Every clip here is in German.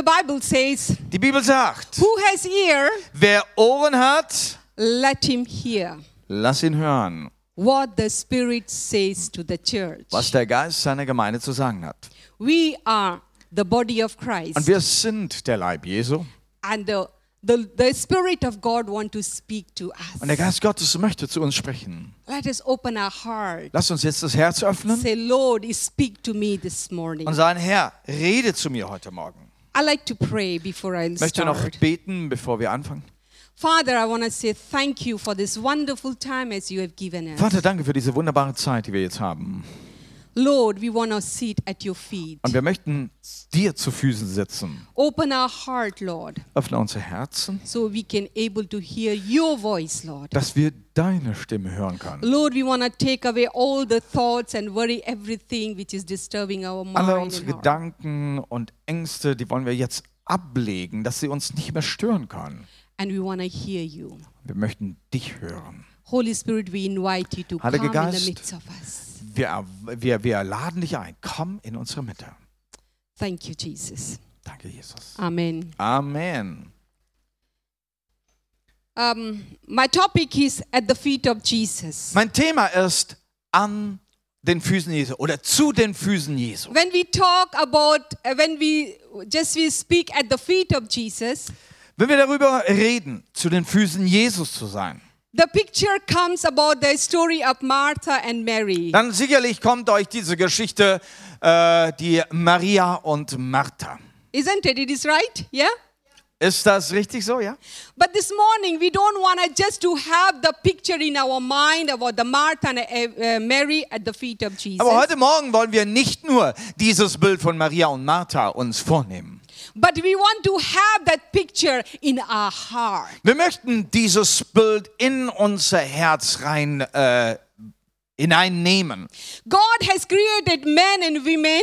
The Bible says, Die Bibel sagt, Who has ear, wer Ohren hat, let him hear lass ihn hören, what the Spirit says to the church. was der Geist seiner Gemeinde zu sagen hat. We are the body of Und Christ. wir sind der Leib Jesu. And the, the, the Spirit of God want to speak to us. Und der Geist Gottes möchte zu uns sprechen. Let us open our heart. Lass uns jetzt das Herz öffnen Say, Lord, speak to me this morning. und sagen, Herr, rede zu mir heute Morgen. I like to pray before I Ich möchte noch start. beten, bevor wir anfangen. Father, I want to say thank you for this wonderful time as you have given us. Vater, danke für diese wunderbare Zeit, die wir jetzt haben. Lord, we want to sit at your feet. Und wir möchten dir zu Füßen sitzen. Open our heart, Lord, Öffne unsere Herzen, so we can able to hear your voice, Lord. dass wir deine Stimme hören können. Lord, we want to take away all the thoughts and worry everything which is disturbing our mind. Alle unsere. Gedanken und Ängste, die wollen wir jetzt ablegen, dass sie uns nicht mehr stören können. And we want to hear you. Wir möchten dich hören. Holy Spirit, we invite you to come Heiliger in Geist. the midst of us. Wir, wir, wir laden dich ein. Komm in unsere Mitte. Thank you, Jesus. Danke, Jesus. Amen. Amen. Um, my topic is at the feet of Jesus. Mein Thema ist an den Füßen Jesu oder zu den Füßen Jesu. When we talk about, uh, when we just we speak at the feet of Jesus, Wenn wir darüber reden, zu den Füßen Jesus zu sein, the picture comes about the story of Martha and Mary. dann sicherlich kommt euch diese Geschichte, äh, die Maria und Martha. Isn't it? It is right? Yeah? Ist das richtig so, ja? But this morning we don't want to just to have the picture in our mind about the Martha and uh, uh, Mary at the feet of Jesus. Aber heute Morgen wollen wir nicht nur dieses Bild von Maria und Martha uns vornehmen. But we want to have that picture in our heart. Wir möchten dieses Bild in unser Herz rein äh, hineinnehmen. God has created men and women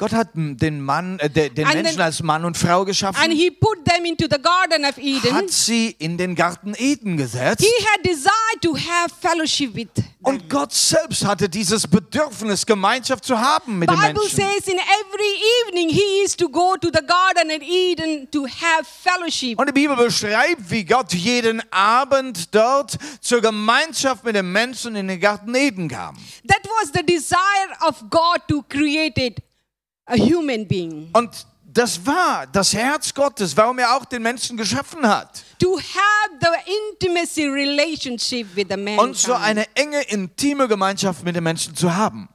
Gott hat den Mann, äh, de- den And Menschen then- als Mann und Frau and geschaffen, he put them into the Garden of Eden. hat sie in den Garten Eden gesetzt. He had desired to have fellowship with them. Und Gott selbst hatte dieses Bedürfnis, Gemeinschaft zu haben mit den Bible Menschen. says in every evening he is to go to the Garden of Eden to have fellowship. Und die Bibel beschreibt, wie Gott jeden Abend dort zur Gemeinschaft mit den Menschen in den Garten Eden kam. That was the desire of God to create it, a human being. Und das war das Herz Gottes, warum er auch den Menschen geschaffen hat. To have the intimacy relationship with the man. Und so eine enge, intime Gemeinschaft mit den Menschen zu haben.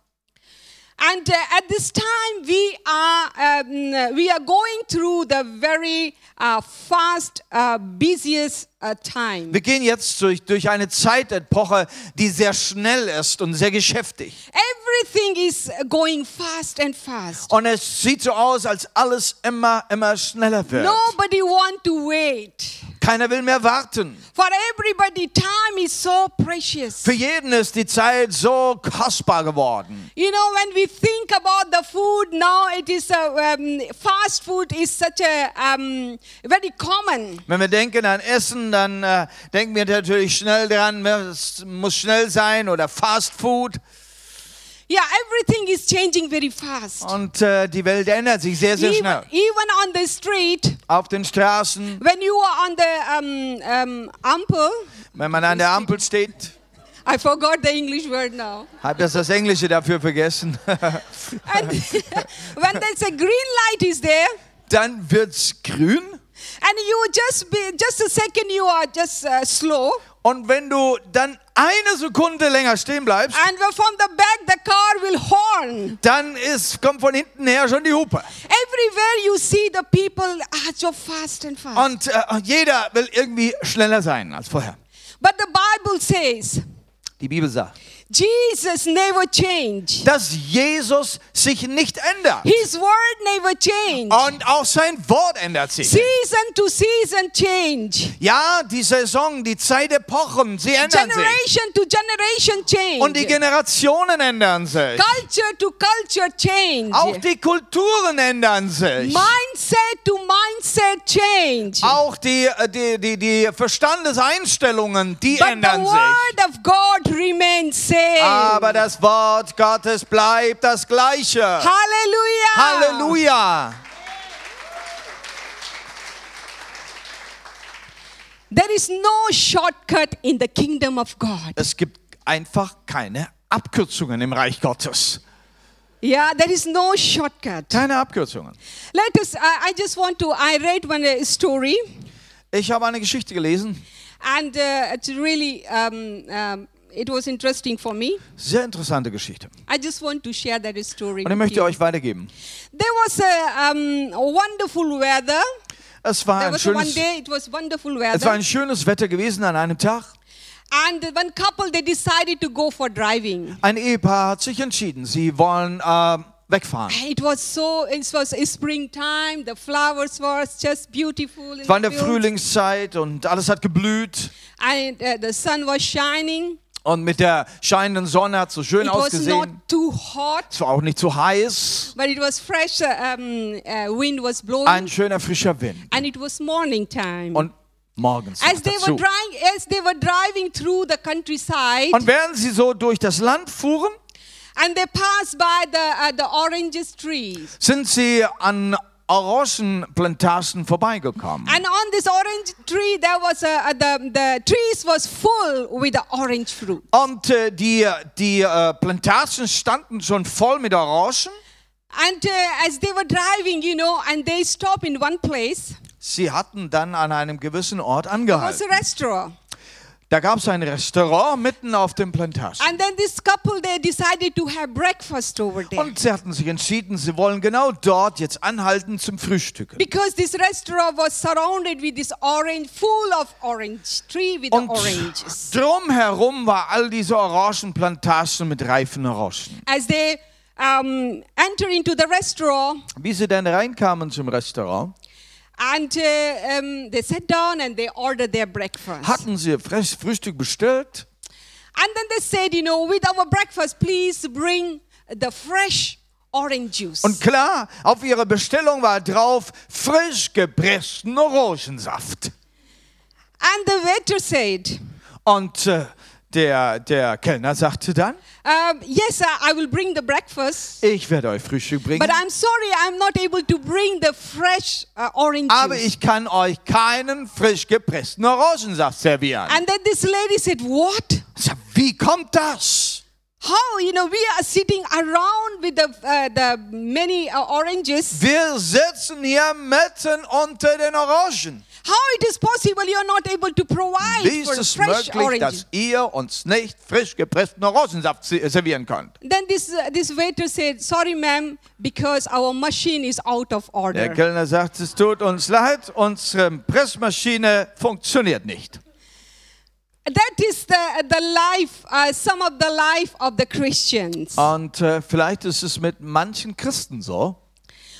And uh, at this time, we are um, we are going through the very uh, fast, uh, busiest. Wir gehen jetzt durch, durch eine Zeitepoche, die sehr schnell ist und sehr geschäftig. Everything is going fast and fast. Und es sieht so aus, als alles immer, immer schneller wird. Nobody want to wait. Keiner will mehr warten. For everybody, time is so precious. Für jeden ist die Zeit so kostbar geworden. You know, when we think about the food now, it is a, um, fast food is such a um, very common. Wenn wir denken an Essen, dann äh, denken wir natürlich schnell dran, es muss schnell sein oder Fast Food. Yeah, everything is changing very fast. Und äh, die Welt ändert sich sehr, sehr Even, schnell. even on the street, Auf den Straßen, when you are on the um, um, ampel, wenn man an der Ampel steht, I forgot the English word now. hat das das Englische dafür vergessen. And when there's a green light is there, dann wird's grün. And you just be just a second, you are just uh, slow, Und wenn du dann eine Sekunde länger stehen bleibst, and from the back the car will horn. dann ist, kommt von hinten her schon die Hupe. Everywhere you see the people are so fast and fast. Und äh, jeder will irgendwie schneller sein als vorher. but the Bible says Die Bibel sagt, Jesus never changed. dass Jesus sich nicht ändert. His word never changed. Und auch sein Wort ändert sich. Season to season change. Ja, die Saison, die Zeitepochen, sie ändern sich. Generation to generation change. Und die Generationen ändern sich. Culture to culture change. Auch die Kulturen ändern sich. Mindset to mindset change. Auch die, äh, die, die, die Verstandeseinstellungen, die But the ändern sich. word of God remains same. Aber das Wort Gottes bleibt das gleiche. Halleluja. Halleluja. There is no shortcut in the kingdom of God. Es gibt einfach keine Abkürzungen im Reich Gottes. Yeah, there is no shortcut. Keine Abkürzungen. Let us. I, I just want to. I read one uh, story. Ich habe eine Geschichte gelesen. And uh, it's really um, um, it was interesting for me. sehr interessante Geschichte. I just want to share that story. Und ich möchte you. euch weitergeben. There was a um, wonderful weather. Es war There ein schönes, day, it was wonderful es war weather. ein schönes Wetter gewesen an einem Tag. And one couple, they decided to go for driving. Ein Ehepaar hat sich entschieden, sie wollen äh, wegfahren. It was so, it was springtime, the flowers were just beautiful. Es war in der Frühlingszeit und alles hat geblüht. And uh, the sun was shining. Und mit der scheinenden Sonne hat es so schön It was not ausgesehen. too hot, Es war auch nicht zu heiß. but it was fresh. Um, uh, wind was blowing, Ein schöner frischer Wind. and it was morning time. Und morgens as they were dazu. driving, as they were driving through the countryside, Und während sie so durch das Land fuhren, and they passed by the uh, the oranges trees, sind sie an Orangenplantagen vorbeigekommen. and on this orange tree there was a, the the trees was full with the orange fruit. Und äh, die, die äh, Plantagen standen schon voll mit Orangen. And uh, as they were driving, you know, and they stopped in one place, Sie hatten dann an einem gewissen Ort was angehalten. a restaurant. Da gab es ein Restaurant mitten auf dem Plantagen. And then this couple they decided to have breakfast over there. Und sie hatten sich entschieden, sie wollen genau dort jetzt anhalten zum Frühstücken. Because this restaurant was surrounded with this orange, full of orange tree with Und oranges. drumherum war all diese Orangenplantagen mit reifen Orangen. As they um, enter into the restaurant, Wie sie dann reinkamen zum Restaurant, and uh, um, they sat down and they ordered their breakfast. hatten sie frisch Frühstück bestellt And then they said, you know, with our breakfast, please bring the fresh orange juice. Und klar, auf ihrer Bestellung war drauf frisch gepressten Orangensaft. And the waiter said, Und äh, der, der Kellner sagte dann, um, Yes, I will bring the breakfast. ich werde euch Frühstück bringen, But I'm sorry, I'm not able to bring the fresh uh, orange aber ich kann euch keinen frisch gepressten Orangensaft servieren. And then this lady said, What? Wie kommt das? How? You know, we are sitting around with the, uh, the many uh, oranges. Wir sitzen hier mitten unter den Orangen. How it is possible you're not able to provide Wie for ist es fresh möglich, oranges? dass ihr uns nicht frisch gepressten Orangensaft se- servieren könnt? Then this, uh, this waiter said, Sorry, ma'am, because our machine is out of Der order. Kellner sagt, es tut uns leid, unsere Pressmaschine funktioniert nicht. That is the, the life, uh, some of the life of the Christians. Und äh, vielleicht ist es mit manchen Christen so.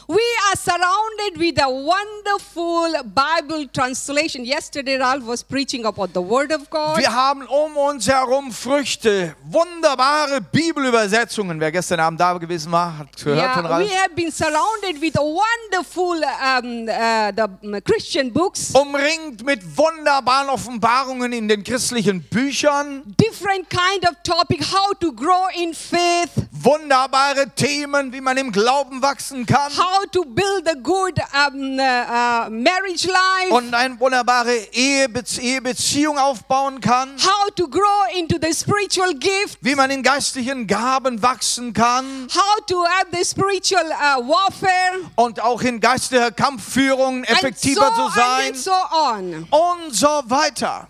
We are surrounded with a wonderful Bible translation. Yesterday, Ralph was preaching about the Word of God. Wir haben um uns herum Früchte, wunderbare Bibelübersetzungen. Wer gestern Abend da gewesen war, hat gehört von Yeah, we have been surrounded with wonderful um, uh, the Christian books, Umringt mit wunderbaren Offenbarungen in den christlichen Büchern. different kind of topic, how to grow in faith, Wunderbare Themen, wie man im Glauben wachsen kann. how to build a good um, uh, uh, marriage life, Und eine wunderbare Ehebezie Ehebeziehung aufbauen kann. how to grow into the spiritual gift, Wie man in geistlichen Gaben wachsen kann. how to have the spiritual uh, warfare, Und auch in geistlicher Kampfführung and so effektiver zu on sein. and so on. Und so weiter.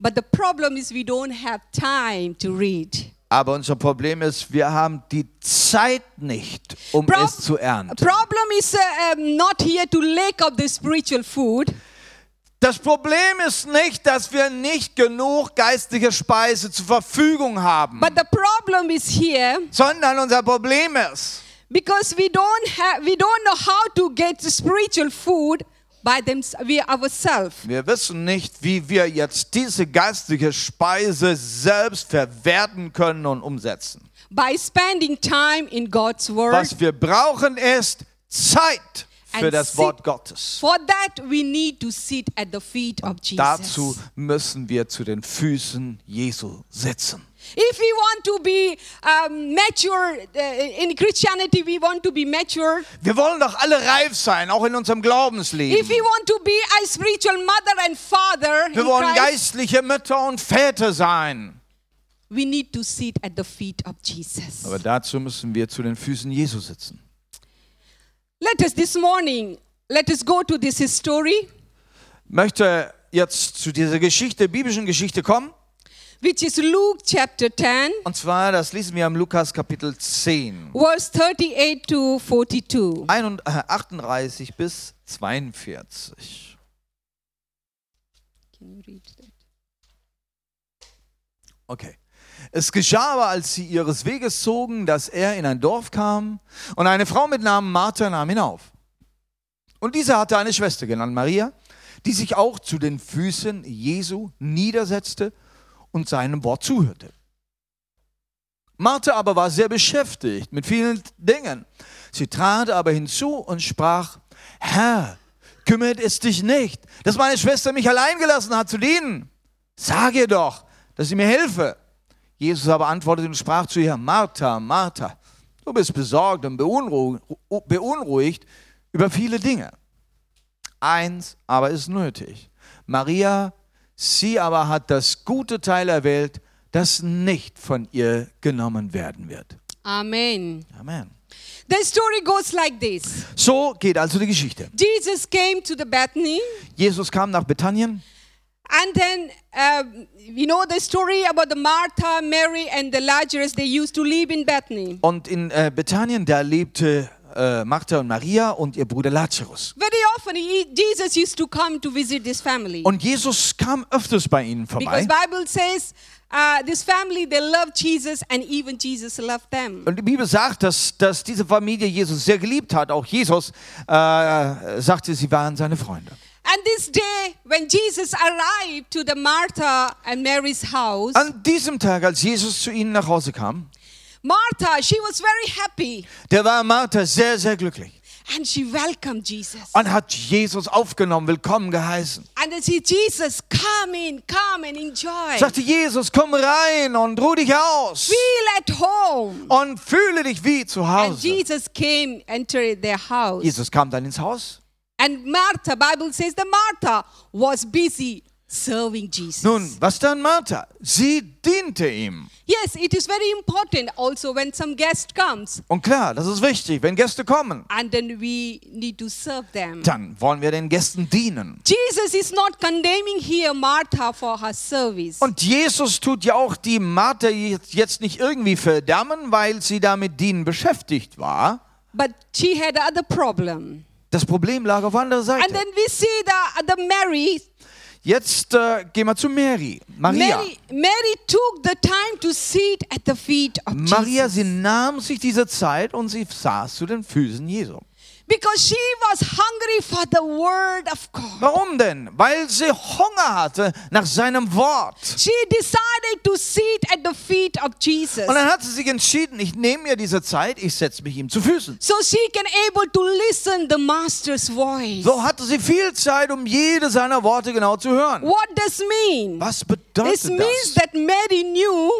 But the problem is we don't have time to read. Aber unser Problem ist, wir haben die Zeit nicht, um Prob- es zu ernten. Problem is uh, not here to lack of the spiritual food. Das Problem ist nicht, dass wir nicht genug geistige Speise zur Verfügung haben, But the problem is here sondern unser Problem ist, because we don't have we don't know how to get spiritual food by them we ourselves. wir wissen nicht, wie wir jetzt diese geistige Speise selbst verwerten können und umsetzen. By spending time in God's word. Was wir brauchen ist Zeit für das Wort Gottes. For that we need to sit at the feet of Jesus. Dazu müssen wir zu den Füßen Jesu sitzen. If we want to be um, mature uh, in Christianity, we want to be mature. Wir wollen doch alle reif sein, auch in unserem If Glaubensleben. we want to be a spiritual mother and father, Wir wollen Christ, geistliche Mütter und Väter sein. we need to sit at the feet of Jesus. Aber dazu müssen wir zu den Füßen Jesu sitzen. Let us this morning, let us go to this story, möchte jetzt zu dieser Geschichte, biblischen Geschichte kommen. Which is Luke chapter 10, Und zwar, das lesen wir im Lukas Kapitel 10, verse 38 to 42. 31, äh, 38 bis 42. Can you read that? Okay. Es geschah aber, als sie ihres Weges zogen, dass er in ein Dorf kam und eine Frau mit Namen Martha nahm ihn auf. Und diese hatte eine Schwester genannt Maria, die sich auch zu den Füßen Jesu niedersetzte und seinem Wort zuhörte. Martha aber war sehr beschäftigt mit vielen Dingen. Sie trat aber hinzu und sprach, Herr, kümmert es dich nicht, dass meine Schwester mich allein gelassen hat zu dienen. Sag ihr doch, dass sie mir helfe. Jesus aber antwortete und sprach zu ihr, Martha, Martha, du bist besorgt und beunruhigt, über viele Dinge. Eins aber ist nötig. Maria, sie aber hat das gute Teil erwählt, das nicht von ihr genommen werden wird. Amen. Amen. The story goes like this So geht also die Geschichte. Jesus came to the Bethany, Jesus kam nach Bethanien and then uh, you know the story about the Martha, Mary, and the Lazarus. They used to live in Bethany. und in äh, Bethanien, da lebte äh, Martha und Maria und ihr Bruder Lazarus. Very often, Jesus used to come to visit this family Und Jesus kam öfters bei ihnen vorbei. because Bible says uh, this family they loved Jesus, and even Jesus loved them. Und die Bibel sagt, dass, dass diese Familie Jesus sehr geliebt hat. Auch Jesus äh, sagte, sie waren seine Freunde. And this day, when Jesus arrived to the Martha and Mary's house, An diesem Tag, als Jesus zu ihnen nach Hause kam, Martha, she was very happy da war Martha sehr, sehr glücklich and she welcomed Jesus. und hat Jesus aufgenommen, willkommen geheißen. And they said, Jesus, come in, come and enjoy. Sagte Jesus, komm rein und ruh dich aus Feel at home. und fühle dich wie zu And Hause. Jesus came, entered their house. Jesus kam dann ins Haus. And Martha, Bible says that Martha was busy serving Jesus. Nun, was dann Martha? Sie diente ihm. Yes, it is very important also when some guest comes Und klar, das ist wichtig, wenn Gäste kommen, and then we need to serve them. dann wollen wir den Gästen dienen. Jesus is not condemning here Martha for her service. Und Jesus tut ja auch die Martha jetzt nicht irgendwie verdammen, weil sie da mit Dienen beschäftigt war. But she had other problem. Das Problem lag auf anderer And Seite. then we see the, the Mary. Jetzt äh, gehen wir zu Mary. Maria. Mary. Mary took the time to sit at the feet of Maria, Jesus. sie nahm sich diese Zeit und sie saß zu den Füßen Jesu. Because she was hungry for the word of God. Warum denn? Weil sie Hunger hatte nach seinem Wort. She decided to sit at the feet of Jesus. Und dann hat sie sich entschieden, ich nehme mir diese Zeit, ich setze mich ihm zu Füßen. So she can able to listen the master's voice. So hatte sie viel Zeit, um jede seiner Worte genau zu hören. What does mean? Was This bedeutet means das? that Mary knew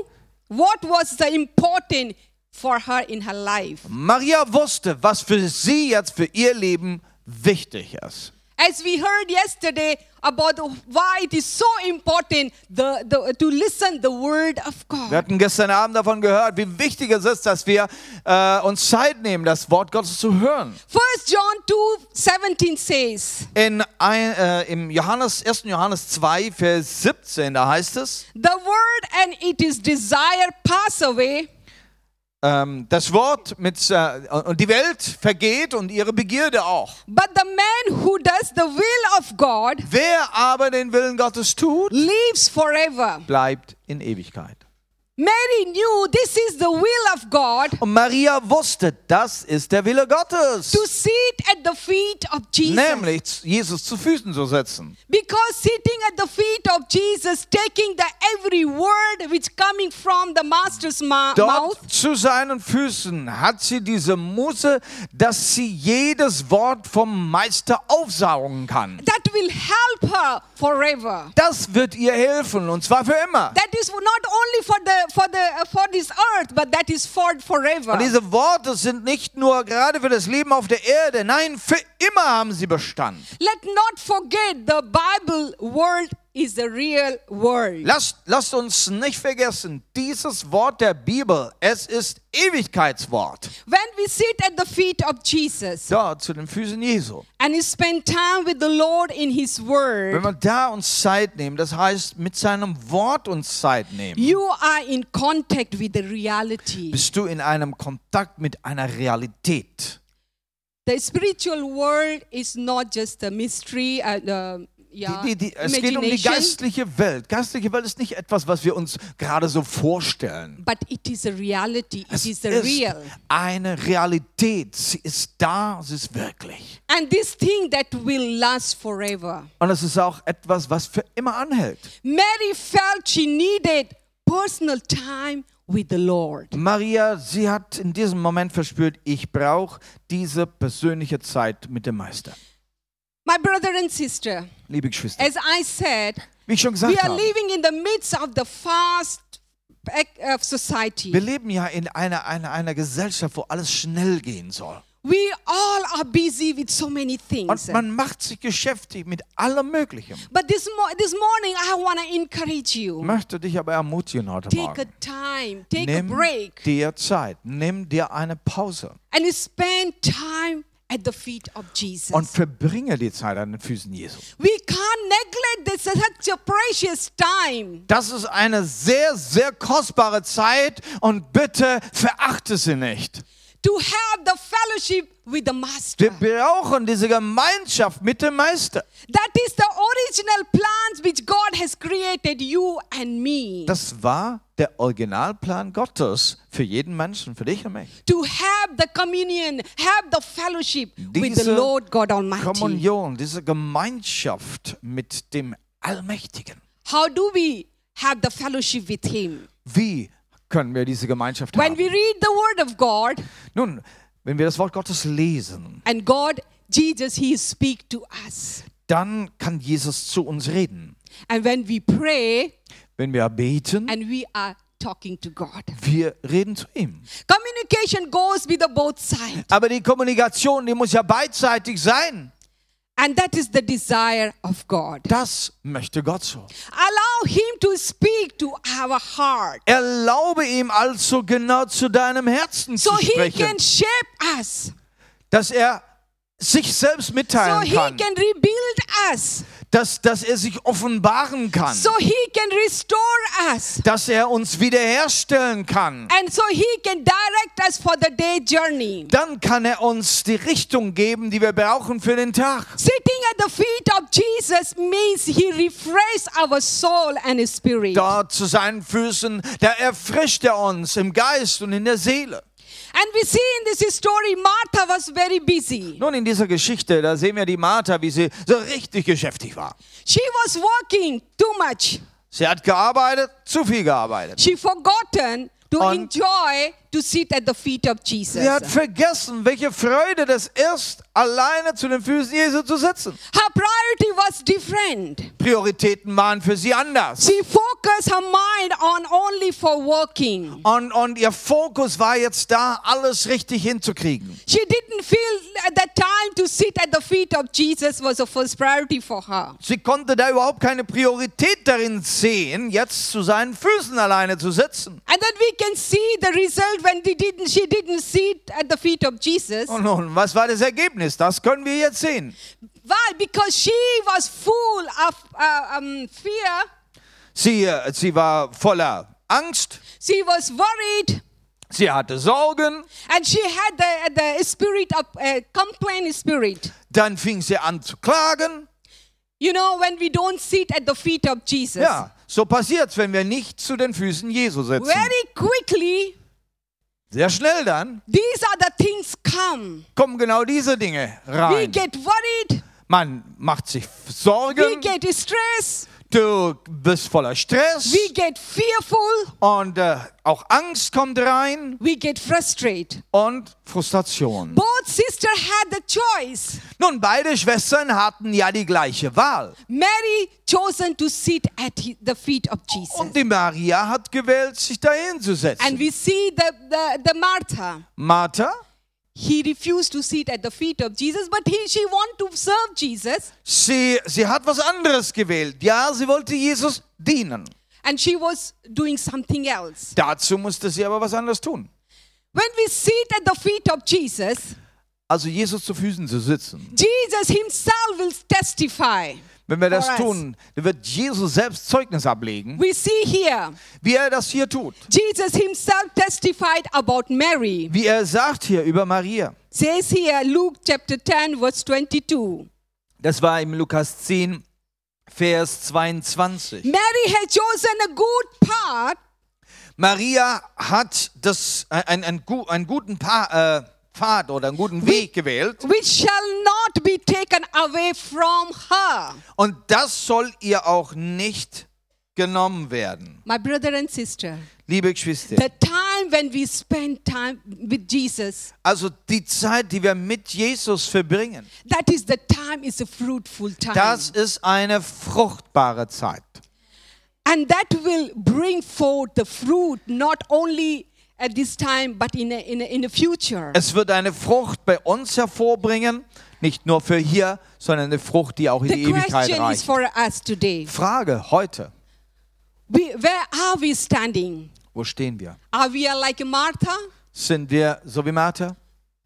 what was the important for her in her life. Maria wusste, was für sie jetzt für ihr Leben wichtig ist. As we heard yesterday about why it is so important the, the, to listen the word of Wir God. hatten gestern Abend davon gehört, wie wichtig es ist, dass wir äh, uns Zeit nehmen, das Wort Gottes zu hören. First John 2 17 says, In ein, äh, Im Johannes, 1. Johannes 2, Vers 17, da heißt es, The word and its desire pass away, das Wort mit, äh, und die Welt vergeht und ihre Begierde auch. but the man who does the will of God Wer aber den Willen Gottes tut, lives forever. bleibt in Ewigkeit. Mary knew this is the will of God Und Maria wusste, das ist der Wille Gottes. to sit at the feet of Jesus. Nämlich Jesus zu Füßen zu setzen. Because sitting at the feet of Jesus, taking the every word which coming from the master's ma- mouth, Dort zu seinen Füßen hat sie diese Muße, dass sie jedes Wort vom Meister aufsaugen kann. that will help her forever. Das wird ihr helfen und zwar für immer. That is not only for the for the for this earth, but that is for forever. Und diese Worte sind nicht nur gerade für das Leben auf der Erde, nein, für immer haben sie Bestand. Let not forget the Bible word is the real word. Lasst, lasst uns nicht vergessen, dieses Wort der Bibel, es ist Ewigkeitswort. When we sit at the feet of Jesus Dort zu den Füßen Jesu. and we spend time with the Lord in His Wenn Word, wir da uns Zeit nehmen, das heißt mit seinem Wort uns Zeit nehmen, you are in contact with the reality. bist du in einem Kontakt mit einer Realität. The spiritual world is not just a mystery, uh, uh, yeah, Die, die, die, es geht um die geistliche Welt. Geistliche Welt ist nicht etwas, was wir uns gerade so vorstellen. but it is a reality. It Es is the ist real. eine Realität. Sie ist da, sie ist wirklich. And this thing that will last forever. Und es ist auch etwas, was für immer anhält. Mary felt she needed personal time with the Lord. Maria, sie hat in diesem Moment verspürt, ich brauche diese persönliche Zeit mit dem Meister. My brother and sister, Liebe Geschwister, as I said, wie ich schon we gesagt are habe, living in the midst of the fast uh, society. wir leben ja in einer, einer, einer Gesellschaft, wo alles schnell gehen soll. We all are busy with so many things. Und man macht sich geschäftig mit allem Möglichen. But this, mo- this morning, I want to encourage Ich you. möchte dich aber ermutigen heute Take a Morgen. time, take a Nimm break, dir Zeit, nimm dir eine Pause and spend time at the feet of Jesus. und verbringe die Zeit an den Füßen Jesu. We can't neglect this such a precious time. Das ist eine sehr, sehr kostbare Zeit und bitte verachte sie nicht. To have the fellowship with the Master. Wir brauchen diese Gemeinschaft mit dem Meister. That is the original plans which God has created you and me. Das war der Originalplan Gottes für jeden Menschen, für dich und mich. To have the communion, have the fellowship with the Diese Lord God Almighty. Kommunion, diese Gemeinschaft mit dem Allmächtigen. How do we have the fellowship with Him? Wie können wir diese Gemeinschaft When haben? we read the Word of God, Nun, wenn wir das Wort Gottes lesen, and God, Jesus, He speak to us. dann kann Jesus zu uns reden. And when we pray, Wenn wir beten, and we are talking to God. wir reden zu ihm. Communication goes with the both sides. Aber die Kommunikation, die muss ja beidseitig sein. And that is the desire of God. Das möchte Gott so. Allow Him to speak to our heart. Erlaube ihm also genau zu deinem Herzen so zu He sprechen, can shape us, dass er sich selbst so mitteilen He kann, can rebuild us, dass, dass er sich offenbaren kann, so He can restore us, dass er uns wiederherstellen kann. and so He can direct us for the day journey. Dann kann er uns die Richtung geben, die wir brauchen für den Tag. Sitting at the feet of Jesus means He refreshes our soul and spirit. Dort zu seinen Füßen, da erfrischt er uns im Geist und in der Seele. And we see in this story, Martha was very busy. Nun, in dieser Geschichte, da sehen wir die Martha, wie sie so richtig geschäftig war. She was working too much. Sie hat gearbeitet, zu viel gearbeitet. She forgotten to Und- enjoy to sit at the feet of Jesus. Sie hat vergessen, welche Freude das ist, alleine zu den Füßen Jesu zu sitzen. Her priority was different. Prioritäten waren für sie anders. She focused her mind on only for working. Und, und ihr Fokus war jetzt da, alles richtig hinzukriegen. She didn't feel at that time to sit at the feet of Jesus was the first priority for her. Sie konnte da überhaupt keine Priorität darin sehen, jetzt zu seinen Füßen alleine zu sitzen. And then we can see the result when didn't, she didn't sit at the feet of Jesus. Und nun, was war das Ergebnis? Das können wir jetzt sehen. Why? Because she was full of uh, um, fear. Sie, äh, sie war voller Angst, She was worried. sie hatte Sorgen, And she had the, the spirit of uh, complaint spirit. dann fing sie an zu klagen. You know, when we don't sit at the feet of Jesus, Ja, so passiert's, wenn wir nicht zu den Füßen Jesu sitzen. very quickly, Sehr schnell dann these are the things come. kommen genau diese Dinge We rein. get worried, Man macht sich we Sorgen, get stressed, Du bist voller Stress We get fearful. und äh, auch Angst kommt rein We get frustrated. und Frustration. Both sisters had the choice. Nun, beide Schwestern hatten ja die gleiche Wahl. Mary chosen to sit at he- the feet of Jesus. Und die Maria hat gewählt, sich dahin zu And setzen. we see the, the, the Martha. Martha, He refused to sit at the feet of Jesus, but he, she wanted to serve Jesus. sie, sie hat was anderes gewählt. Ja, sie wollte Jesus dienen. And she was doing something else. Dazu musste sie aber was anderes tun. When we sit at the feet of Jesus, Also Jesus zu Füßen zu sitzen. Jesus himself will testify. Wenn wir das tun, dann wird Jesus selbst Zeugnis ablegen, We see here, wie er das hier tut. Jesus himself testified about Mary. Wie er sagt hier über Maria. Says here, Luke chapter 10, verse 22. Das war im Lukas 10, Vers 22. Mary had chosen a good part Maria hat das, äh, ein, ein, gu- einen guten pa äh, Pfad oder einen guten Weg gewählt. which shall be taken away from her. Und das soll ihr auch nicht genommen werden. My brother and sister, Liebe Geschwister, the time when we spend time with Jesus, also die Zeit, die wir mit Jesus verbringen, that is the time is a fruitful time. das ist eine fruchtbare Zeit. and that will bring forth the fruit not only at this time but in a, in a, in the future. Es wird eine Frucht bei uns hervorbringen, nicht nur für hier, sondern eine Frucht, die auch in die Ewigkeit reicht. for us today. Frage heute, We, where are we standing? wo stehen wir? Are we like Martha? Sind wir so wie Martha?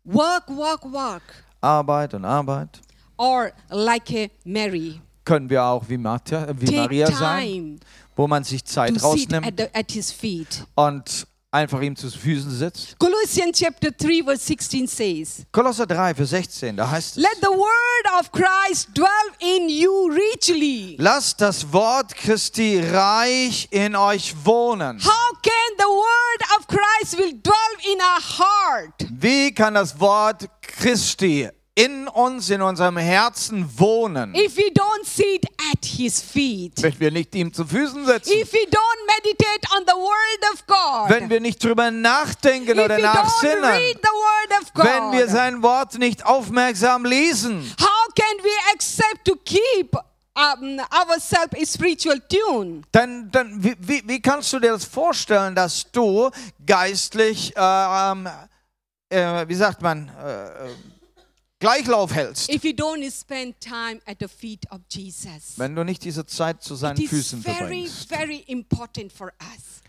Work, work, work. Arbeit und Arbeit? Or like Mary? Können wir auch wie, Martha, wie Take Maria sein, wo man sich Zeit to rausnimmt at, the, at und einfach ihm zu Füßen sitzt? Colossians chapter 3 verse 16 says, Kolosser 3, Vers 16, da heißt es, Let the word of Christ dwell in you richly. lasst das Wort Christi reich in euch wohnen. How can the word of Christ will dwell in our heart? Wie kann das Wort Christi in uns, in unserem Herzen wohnen, If we don't sit at his feet, wenn wir nicht ihm zu Füßen sitzen? if we don't meditate on the word of God, Wenn wir nicht drüber nachdenken oder nachsinnen? of Wenn wir God, sein Wort nicht aufmerksam lesen? how can we accept to keep um, ourselves in spiritual tune? Dann, dann wie, wie, wie kannst du dir das vorstellen, dass du geistlich, äh, ähm, äh, wie sagt man, äh, äh, Gleichlauf hältst, If we don't spend time at the feet of Jesus, wenn du nicht diese Zeit zu seinen it Füßen very, verbringst? very us.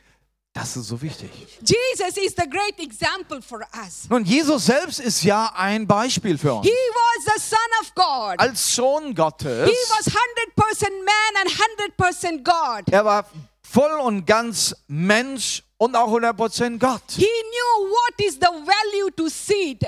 Das ist so wichtig. Jesus is the great example for us. Nun, Jesus selbst ist ja ein Beispiel für uns. He was the Son of God. Als Sohn Gottes, He was 100% man and 100% God. er war voll und ganz Mensch und auch 100% Gott. He knew what is the value to sit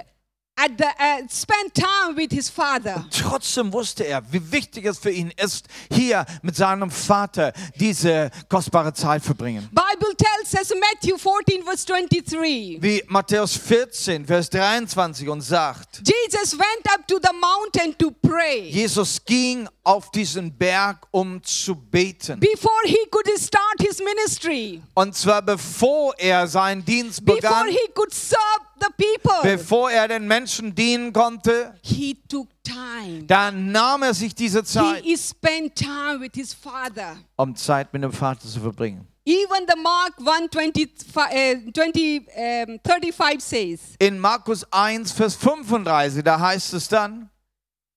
at the uh, spend time with his father. Trotzdem wusste er, wie wichtig es für ihn ist, hier mit seinem Vater diese kostbare Zeit verbringen. Bible tells us Matthew 14 verse 23. Wie Matthäus 14, Vers 23 uns sagt, Jesus went up to the mountain to pray. Jesus ging auf diesen Berg, um zu beten. Before he could start his ministry, Und zwar bevor er seinen Dienst before begann, he could serve the people, bevor er den Menschen dienen konnte, he took time. dann nahm er sich diese Zeit, He spent time with his father. um Zeit mit dem Vater zu verbringen. Even the Mark 1 20, uh, 20 um, 35 says, In Markus 1, Vers 35, da heißt es dann,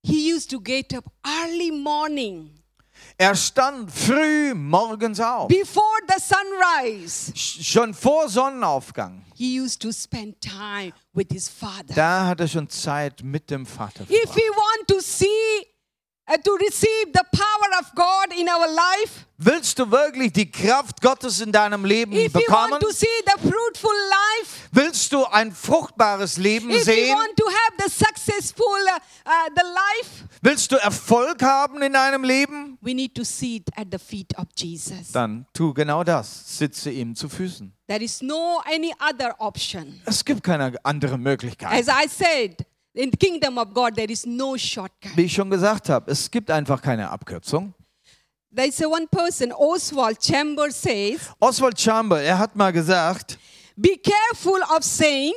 he used to get up early morning er stand früh morgens auf, before the sunrise. sch- schon vor Sonnenaufgang. He used to spend time with his father. Da hat er schon Zeit mit dem Vater If verbracht. we want to see, to receive the power of God in our life, Willst du wirklich die Kraft Gottes in deinem Leben if bekommen? want to see the fruitful life, Willst du ein fruchtbares Leben if sehen? want to have the successful uh, uh, the life, Willst du Erfolg haben in deinem Leben? we need to sit at the feet of Jesus. Dann tu genau das. Sitze ihm zu Füßen. There is no any other option. Es gibt keine andere Möglichkeit. As I said, in the kingdom of God, there is no shortcut. Wie ich schon gesagt habe, es gibt einfach keine Abkürzung. there's a one person, Oswald Chambers says, Oswald Chamber, er hat mal gesagt, be careful of saying,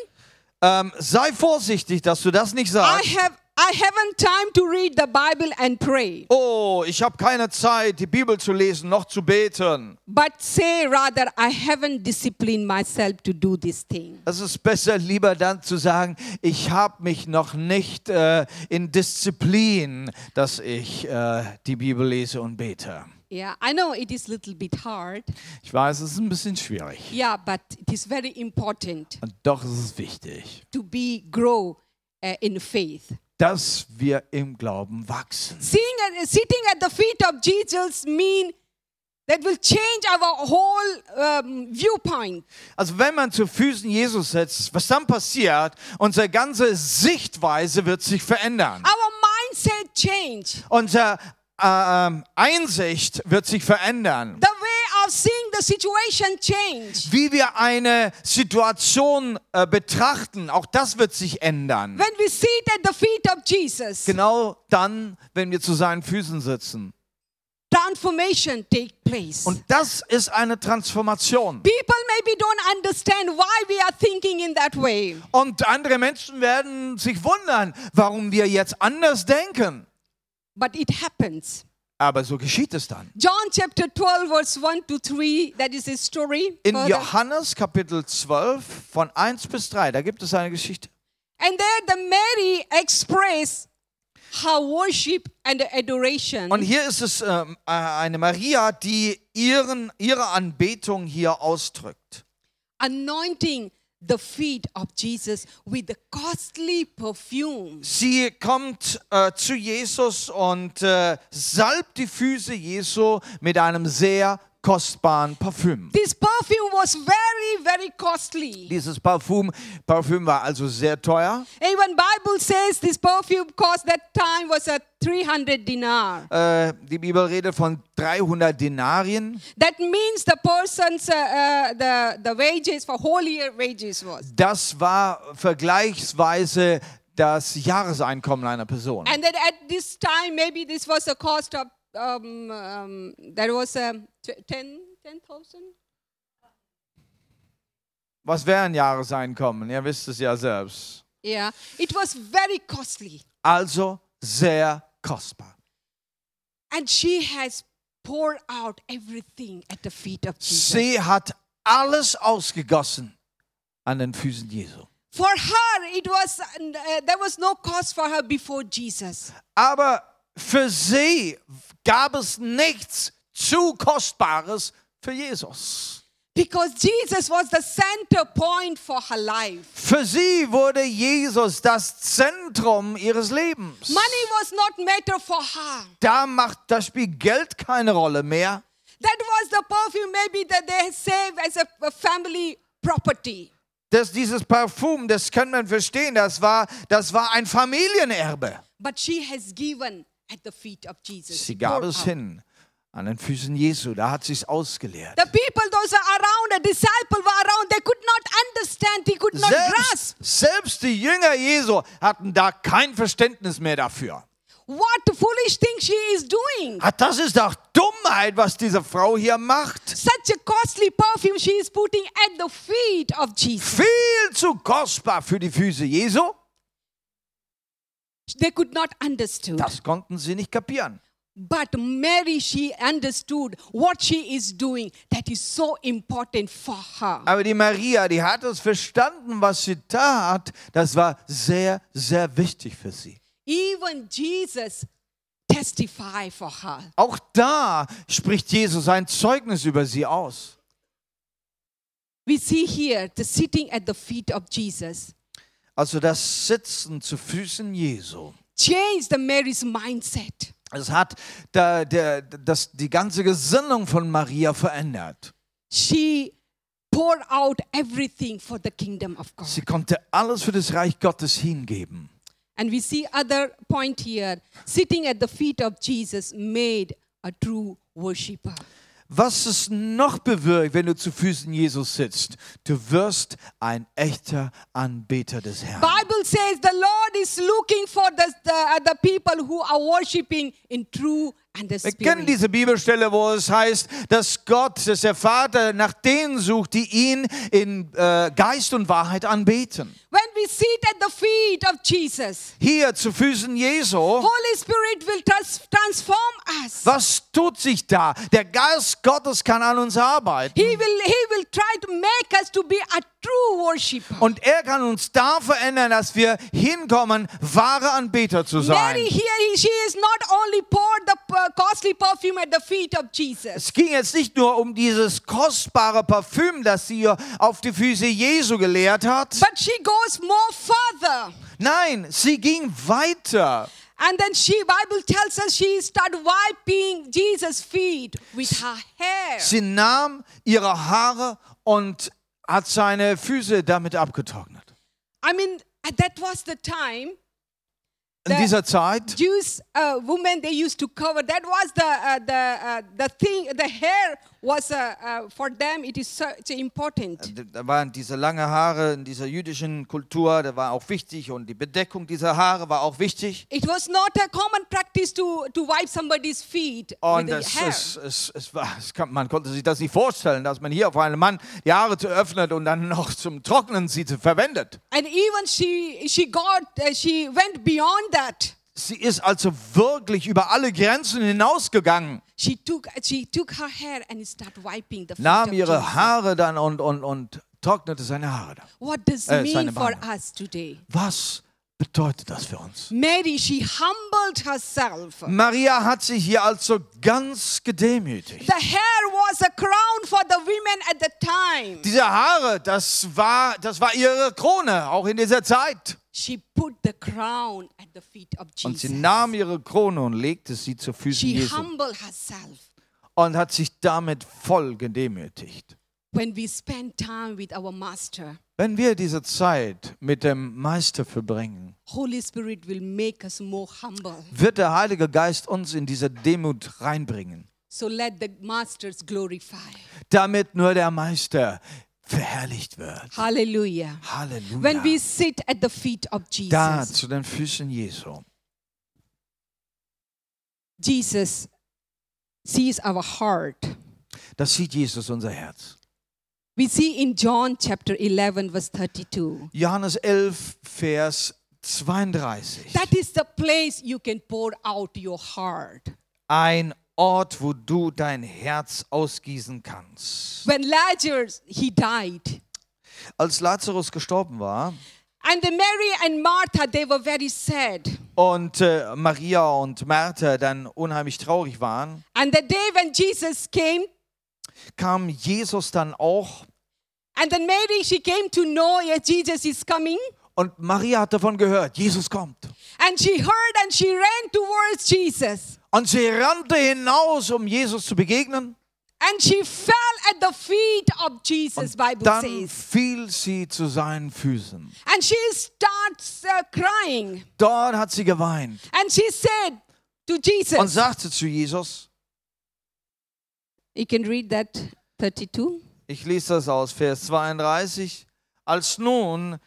ähm, sei vorsichtig, dass du das nicht I sagst. have I haven't time to read the Bible and pray. Oh, ich habe keine Zeit, die Bibel zu lesen, noch zu beten. But say rather, I haven't disciplined myself to do this thing. Es ist besser, lieber dann zu sagen, ich habe mich noch nicht äh, in Disziplin, dass ich äh, die Bibel lese und bete. Yeah, I know it is a little bit hard. Ich weiß, es ist ein bisschen schwierig. Yeah, but it is very important Und doch ist es wichtig, to be grow uh, in faith. Dass wir im Glauben wachsen. Sitting at the feet of Jesus mean that will change our whole um, viewpoint. Also wenn man zu Füßen Jesus setzt, was dann passiert, unsere ganze Sichtweise wird sich verändern. Our mindset change. Unsere äh, ähm, Einsicht wird sich verändern. The Wie wir eine Situation äh, betrachten, auch das wird sich ändern. When we sit at the feet of Jesus, Genau dann, wenn wir zu seinen Füßen sitzen. transformation take place. Und das ist eine Transformation. People maybe don't understand why we are thinking in that way. Und andere Menschen werden sich wundern, warum wir jetzt anders denken. But it happens. Aber so geschieht es dann. John chapter 12, verse 1 to 3, that is a story. In further. Johannes Kapitel 12 von 1 bis 3, da gibt es eine Geschichte. And there the Mary express her worship and adoration. Und hier ist es ähm, äh, eine Maria, die ihren, ihre Anbetung hier ausdrückt. anointing the feet of Jesus with the costly perfume. Sie kommt äh, zu Jesus und äh, salbt die Füße Jesu mit einem sehr kostbaren Parfüm. This perfume was very, very costly. Dieses Parfüm, Parfüm war also sehr teuer. Even Bible says this perfume cost that time was a 300 dinar. Äh, die Bibel redet von 300 Denarien. That means the person's uh, uh, the the wages for whole year wages was. Das war vergleichsweise das Jahreseinkommen einer Person. And then at this time, maybe this was a cost of um, um, that was um, tw- 10 10,000. Was wäre ein Jahreseinkommen? Ihr wisst es ja selbst. Yeah, it was very costly, Also sehr kostbar. and she has poured out everything at the feet of Jesus. Sie hat alles ausgegossen an den Füßen Jesu. For her, it was uh, there was no cost for her before Jesus. Aber für sie gab es nichts zu Kostbares für Jesus. Because Jesus was the center point for her life. Für sie wurde Jesus das Zentrum ihres Lebens. Money was not matter for her. Da macht das spielt Geld keine Rolle mehr. That was the perfume maybe that they saved as a, a family property. Das, dieses Parfum, das kann man verstehen, das war, das war ein Familienerbe. But she has given at the feet of Jesus. Sie gab es hin an den Füßen Jesu, da hat sie es ausgeleert. The people, those are around, the disciple were around, they could not understand, they could not grasp Selbst, selbst die Jünger Jesu hatten da kein Verständnis mehr dafür. what foolish thing she is doing. Ah, Das ist doch Dummheit, was diese Frau hier macht. Such a costly perfume she is putting at the feet of Jesus. Viel zu kostbar für die Füße Jesu. They could not understand. Das konnten sie nicht kapieren. But Mary, she understood what she is doing that is so important for her. Aber die Maria, die hat es verstanden, was sie tat. Das war sehr, sehr wichtig für sie. Even Jesus testify for her. Auch da spricht Jesus ein Zeugnis über sie aus. We see here the sitting at the feet of Jesus Also das Sitzen zu Füßen Jesu. changed the Mary's mindset. Es hat da, der, das, die ganze Gesinnung von Maria verändert. She poured out everything for the kingdom of God. Sie konnte alles für das Reich Gottes hingeben. And we see other point here, sitting at the feet of Jesus made a true worshipper. Was es noch bewirkt, wenn du zu Füßen Jesus sitzt, du wirst ein echter Anbeter des Herrn. Bible says the Lord is looking for the, the, the people who are worshiping in true Wir kennen diese Bibelstelle, wo es heißt, dass Gott, dass der Vater nach denen sucht, die ihn in äh, Geist und Wahrheit anbeten. When we sit at the feet of Jesus, Hier zu Füßen Jesu, Holy Spirit will trans- transform us. was tut sich da? Der Geist Gottes kann an uns arbeiten. He will, he will try to make us to be a true worshiper. Und er kann uns da verändern, dass wir hinkommen, wahre Anbeter zu sein. Mary here, he- she is not only poured the costly perfume at the feet of Jesus. Es ging jetzt nicht nur um dieses kostbare Parfüm, das sie auf die Füße Jesu geleert hat. But she goes more further. Nein, sie ging weiter. And then she, Bible tells us she started wiping Jesus' feet with her hair. Sie nahm ihre Haare und hat seine Füße damit abgetrocknet. I mean, that was the time In dieser Zeit Jews, uh, women, they used to cover. That was the uh, the uh, the thing. The hair was uh, uh, for them. It is such important. Da waren diese lange Haare in dieser jüdischen Kultur, da war auch wichtig und die Bedeckung dieser Haare war auch wichtig. It was not a common practice to to wipe somebody's feet Und with hair. es, es, es war, kann, man konnte sich das nicht vorstellen, dass man hier auf einen Mann die Haare zu öffnet und dann noch zum Trocknen sie zu- verwendet. and even she she got uh, she went beyond that. Sie ist also wirklich über alle Grenzen hinausgegangen, She took she took her hair and started wiping the nahm ihre. Haare dann und, und, und trocknete seine Haare. Dann. What does äh, mean for us today? Was bedeutet das für uns? Mary, she humbled herself. Maria hat sich hier also ganz gedemütigt. The hair was a crown for the women at the time. Diese Haare, das war, das war ihre Krone, auch in dieser Zeit. She put the crown at the feet of Und sie nahm ihre Krone und legte sie zu Füßen She Jesu humbled herself. und hat sich damit voll gedemütigt. When we spend time with our Master, Wenn wir diese Zeit mit dem Meister verbringen, Holy Spirit will make us more humble. wird der Heilige Geist uns in diese Demut reinbringen, So let the Masters glorify. damit nur der Meister verherrlicht wird. Hallelujah. Halleluja. When we sit at the feet of da Jesus, zu den Füßen Jesu. Jesus sees our heart. Das sieht Jesus unser Herz. We see in John chapter 11, verse 32. Johannes 11, Vers 32. That is the place you can pour out your heart. Ein Ort, wo du dein Herz ausgießen kannst. When Lazarus, he died. Als Lazarus gestorben war And the Mary and Martha, they were very sad. und äh, Maria und Martha dann unheimlich traurig waren, And the day when Jesus came, kam Jesus dann auch and then Mary, she came to know yes, Jesus is coming. und Maria hat davon gehört, Jesus kommt. And she heard and she ran towards Jesus. Und sie rannte hinaus, um Jesus zu begegnen. And she fell at the feet of Jesus, Bible Dann says. fiel sie zu seinen Füßen. And she starts uh, crying. Dort hat sie geweint And she said to und Jesus, sagte zu Jesus, you can read that 32. ich lese das aus Vers 32, als nun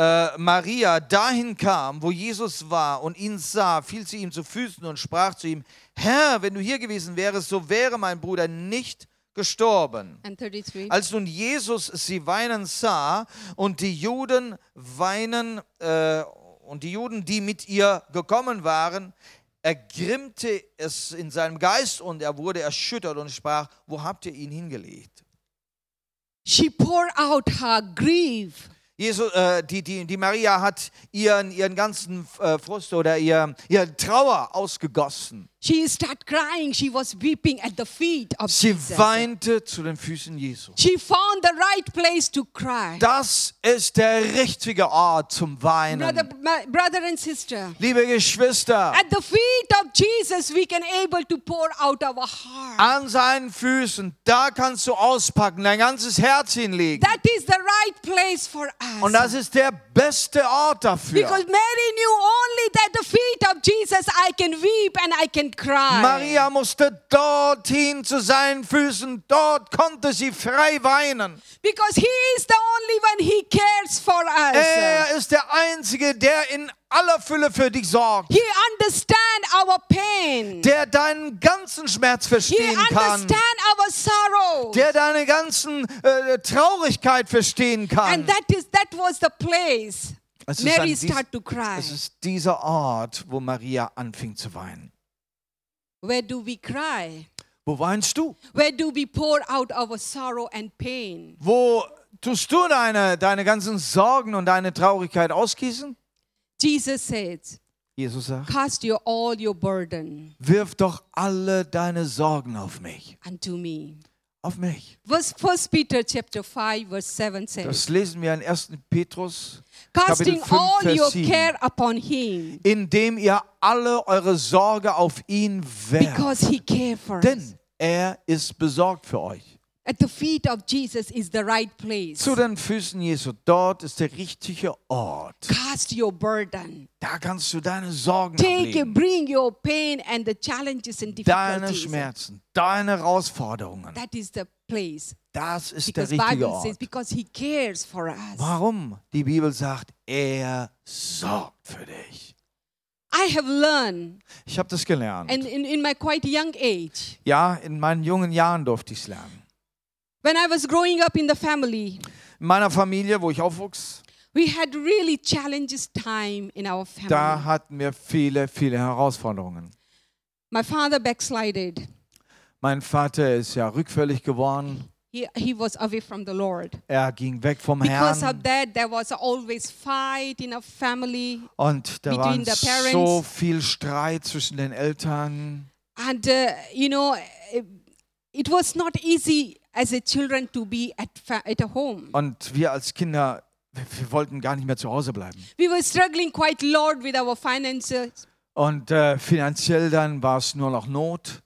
äh, Maria dahin kam, wo Jesus war und ihn sah, fiel sie ihm zu Füßen und sprach zu ihm, Herr, wenn du hier gewesen wärest, so wäre mein Bruder nicht gestorben. And 33. Als nun Jesus sie weinen sah und die Juden weinen äh, und die Juden, die mit ihr gekommen waren, ergrimmte es in seinem Geist und er wurde erschüttert und sprach, wo habt ihr ihn hingelegt? She poured out her grief. Jesus, äh, die, die, die Maria hat ihren, ihren ganzen äh, Frust oder ihr, ihre Trauer ausgegossen. She started crying. She was weeping at the feet of Sie Jesus. weinte zu den Füßen Jesu. She found the right place to cry. Das ist der richtige Ort zum Brother, Weinen. my brother and sister, Liebe Geschwister, at the feet of Jesus, we can able to pour out our heart. an seinen Füßen, da kannst du auspacken, dein ganzes Herz hinlegen. That is the right place for us. Und das ist der beste Ort dafür. because Mary knew only that the feet of Jesus I can weep and I can cry. Maria musste dorthin zu seinen Füßen, dort konnte sie frei weinen. Because he is the only one he cares for us. Er ist der Einzige, der in aller Fülle für dich sorgt, He understand our pain. der deinen ganzen Schmerz He verstehen kann, understand our sorrow. der deine ganzen äh, Traurigkeit verstehen kann. And that is that was the place Es ist, Mary dies, started to cry. es ist dieser Ort, wo Maria anfing zu weinen. Where do we cry? Wo weinst du? Where do we pour out our sorrow and pain? Wo tust du deine, deine ganzen Sorgen und deine Traurigkeit ausgießen? Jesus says, Jesus sagt, Cast your all your burden wirf doch alle deine Sorgen auf mich. unto me. Auf mich. Verse First Peter chapter 5, verse 7 says, Das lesen wir in 1. Petrus, Casting Kapitel 5, all Vers your 7. care upon him, indem ihr alle eure Sorge auf ihn werft. because he cared for us. Denn er ist besorgt für euch. At the feet of Jesus is the right place. Zu den Füßen Jesu, dort ist der richtige Ort. Cast your burden. Da kannst du deine Sorgen Take, ablegen, bring your pain and the challenges and deine difficulties. Schmerzen, deine Herausforderungen. That is the place. Das ist der Because richtige Bible says, Ort. because he cares for us. Warum? Die Bibel sagt, er sorgt für dich. I have learned, Ich habe das gelernt. and in, in my quite young age, Ja, in meinen jungen Jahren durfte ich es lernen. When I was growing up in the family, In meiner Familie, wo ich aufwuchs, we had really challenges time in our family. da hatten wir viele, viele Herausforderungen. My father backslided. Mein Vater ist ja rückfällig geworden. He, he was away from the Lord. Er ging weg vom Because Herrn. of that, there was always fight in our family. Und da war so viel Streit zwischen den Eltern. And, uh, you know, it was not easy as a children to be at, at a home. Und wir als Kinder, wir, wir wollten gar nicht mehr zu Hause bleiben. We were struggling quite lot with our finances. Und äh, finanziell dann war es nur noch Not.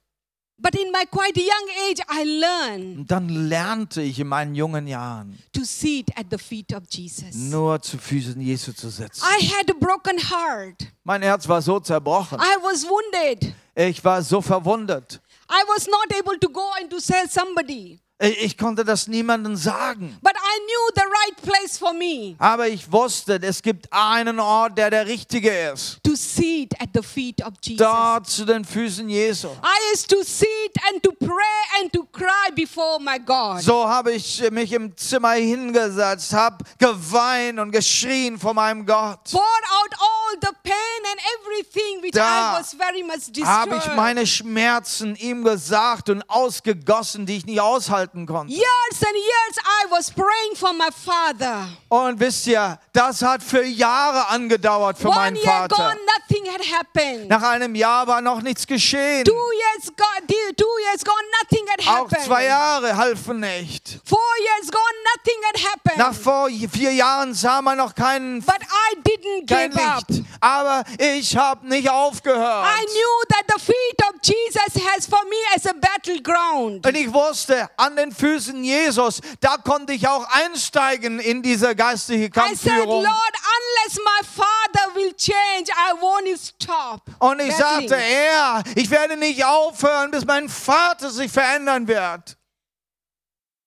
But in my quite young age, I learned Und dann lernte ich in meinen jungen Jahren, to sit at the feet of Jesus. nur zu Füßen Jesu zu sitzen. I had a broken heart. Mein Herz war so zerbrochen. I was wounded. Ich war so verwundet. I was not able to go and to tell somebody. Ich ich konnte das niemandem sagen. But I knew the right place for me Aber ich wusste, es gibt einen Ort, der der richtige ist. to sit at the feet of Jesus. Dort zu den Füßen Jesu. I used to sit and to pray and to cry before my God. So habe ich mich im Zimmer hingesetzt, habe geweint und geschrien vor meinem Gott. Pour out all the pain and everything which Da I was very much Habe ich disturbed. meine Schmerzen ihm gesagt und ausgegossen, die ich nicht aushalten konnte. Years and years I was praying for my father. Und wisst ihr, das hat für Jahre angedauert für One meinen year Vater. gone, nothing had happened. Nach einem Jahr war noch nichts geschehen. Two years gone, two years gone, nothing had Auch happened. zwei Jahre halfen nicht. Four years gone, nothing had happened. Nach vor vier Jahren sah man noch keinen but I didn't kein give up. Licht. Aber ich habe nicht aufgehört. I knew that the feet of Jesus has for me as a battleground. Und ich wusste, an den Füßen Jesus, da konnte ich auch einsteigen in diese said, Kampfführung. Lord, unless my father will change, I won't stop. Und ich sagte, Herr, ich werde nicht aufhören, bis mein Vater sich verändern wird.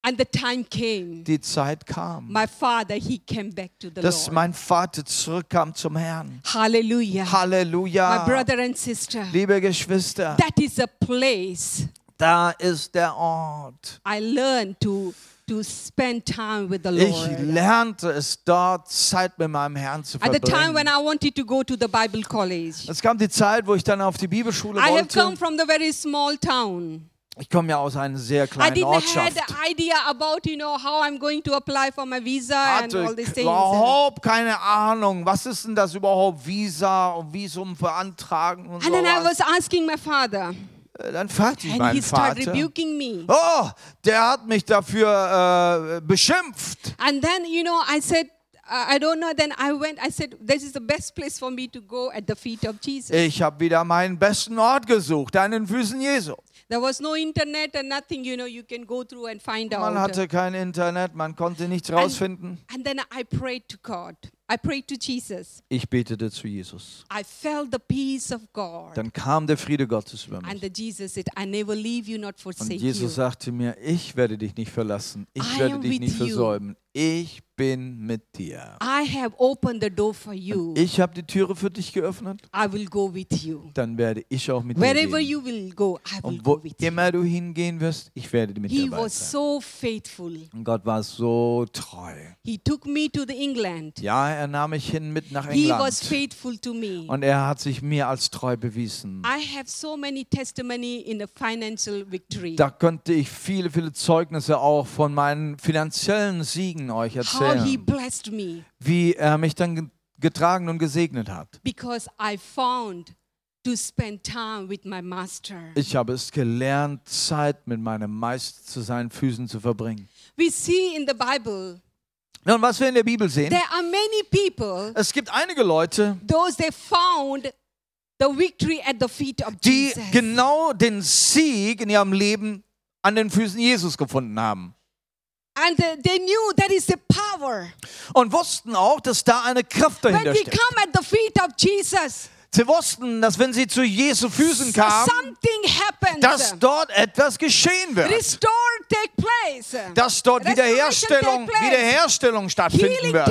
And the time came. Die Zeit kam, My father, he came back to the dass Lord. mein Vater zurückkam zum Herrn. Hallelujah. My Halleluja. brother and sister, Liebe Geschwister, that is a place da ist der Ort. I learned to, to spend time with the Ich Lord. lernte es dort, Zeit mit meinem Herrn zu At the time when verbringen. I wanted to go to the Bible college, Es kam die Zeit, wo ich dann auf die Bibelschule I have come wollte. from the very small town. Ich komme ja aus einer sehr I kleinen didn't have Ortschaft. idea about you know how I'm going to apply for my visa and all hatte these things. überhaupt keine Ahnung, was ist denn das überhaupt, Visa und Visum beantragen und And then I was asking my father, Dann fragte ich and meinen he started Vater, rebuking me. oh, der hat mich dafür äh, beschimpft. And then you know I said, I don't know. Then I went. I said, this is the best place for me to go at the feet of Jesus. Ich habe wieder meinen besten Ort gesucht, an den Füßen Jesu. There was no internet and nothing. You know, you can go through and find Man out. hatte kein Internet, man konnte nichts And- rausfinden. And then I prayed to God. I prayed to Jesus. Ich betete zu Jesus. I felt the peace of God. Dann kam der Friede Gottes über And mich. the Jesus said, I never leave you, not Und Jesus sagte mir, ich werde dich nicht verlassen. Ich I werde dich nicht you. versäumen. Ich bin mit dir. I have opened the door for you. Ich habe die Türe für dich geöffnet. I will go with you. Dann werde ich auch mit dir Wherever gehen. you will go, I will Und wo go with you. immer du hingehen wirst, ich werde mit He dir was sein. so faithful. Und Gott war so treu. He took me to the England. Ja, er nahm mich hin mit nach He was England. faithful to me. Und er hat sich mir als treu bewiesen. I have so many testimony in the financial victory. Da könnte ich viele, viele Zeugnisse auch von meinen finanziellen Siegen euch How he erzählen. blessed me Wie er mich dann ge- getragen und gesegnet hat. because I found to spend time with my master. Ich habe es gelernt, Zeit mit meinem Meister zu seinen Füßen zu verbringen. We see in the Bible Nun, was wir in der Bibel sehen, there are many people es gibt einige Leute, those they found the victory at the feet of die Jesus. genau den Sieg in ihrem Leben an den Füßen Jesus gefunden haben. And they knew that is the power. Und wussten auch, dass da eine Kraft When dahinter we steckt. come at the feet of Jesus, Sie wussten, dass wenn sie zu Jesu Füßen kamen, dass dort etwas geschehen wird. Dass dort Wiederherstellung. Wiederherstellung stattfinden wird.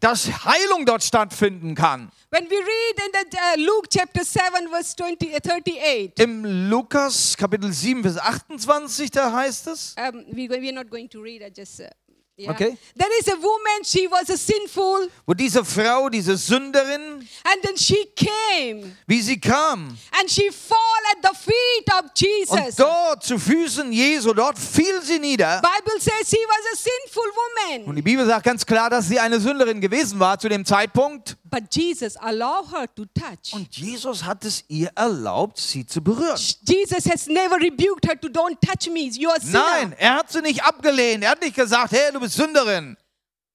Dass Heilung dort stattfinden kann. When we read in the Luke chapter 7 verse 20, 38, Im Lukas Kapitel 7, Vers 28, da heißt es, um, we, we're not going to read, I just, uh, yeah. Okay. There is a woman, she was a sinful, wo diese Frau, diese Sünderin, and then she came wie sie kam and she fall at the feet of und Jesus. dort zu Füßen Jesu, dort fiel sie nieder. Bible says she was a sinful Und woman. die Bibel sagt ganz klar, dass sie eine Sünderin gewesen war zu dem Zeitpunkt. But Jesus allowed her to touch. Und Jesus hat es ihr erlaubt, sie zu berühren. Jesus has never rebuked her to don't touch me. You are sinner. Nein, er hat sie nicht abgelehnt. Er hat nicht gesagt, hey, du bist Sünderin.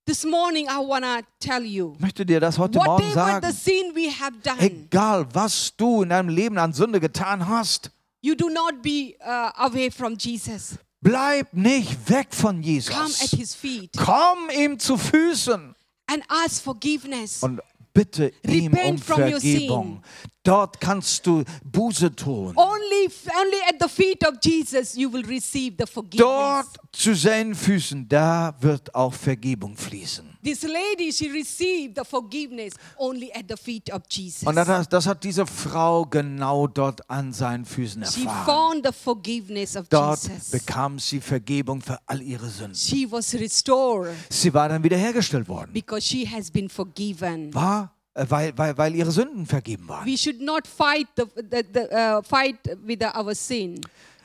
This morning I wanna tell you, Ich möchte dir das heute Morgen whatever the sagen. sin we have done, Egal, was du in deinem Leben an Sünde getan hast, you do not be uh, away from Jesus. bleib nicht weg von Come at Jesus. his feet Komm ihm zu Füßen and ask forgiveness. und bitte ihm um Vergebung. Dort kannst du Buße tun. Only, only at the feet of Jesus you will receive the forgiveness. Dort zu seinen Füßen, da wird auch Vergebung fließen. This lady, she received the forgiveness only at the feet of Jesus. Und das, das hat diese Frau genau dort an seinen Füßen She erfahren. found the forgiveness of Dort Jesus. bekam sie Vergebung für all ihre Sünden. She was restored Sie war dann wiederhergestellt worden. because she has been forgiven. War, äh, weil, weil, weil ihre Sünden vergeben waren. We should not fight the, the, the uh, fight with our sin,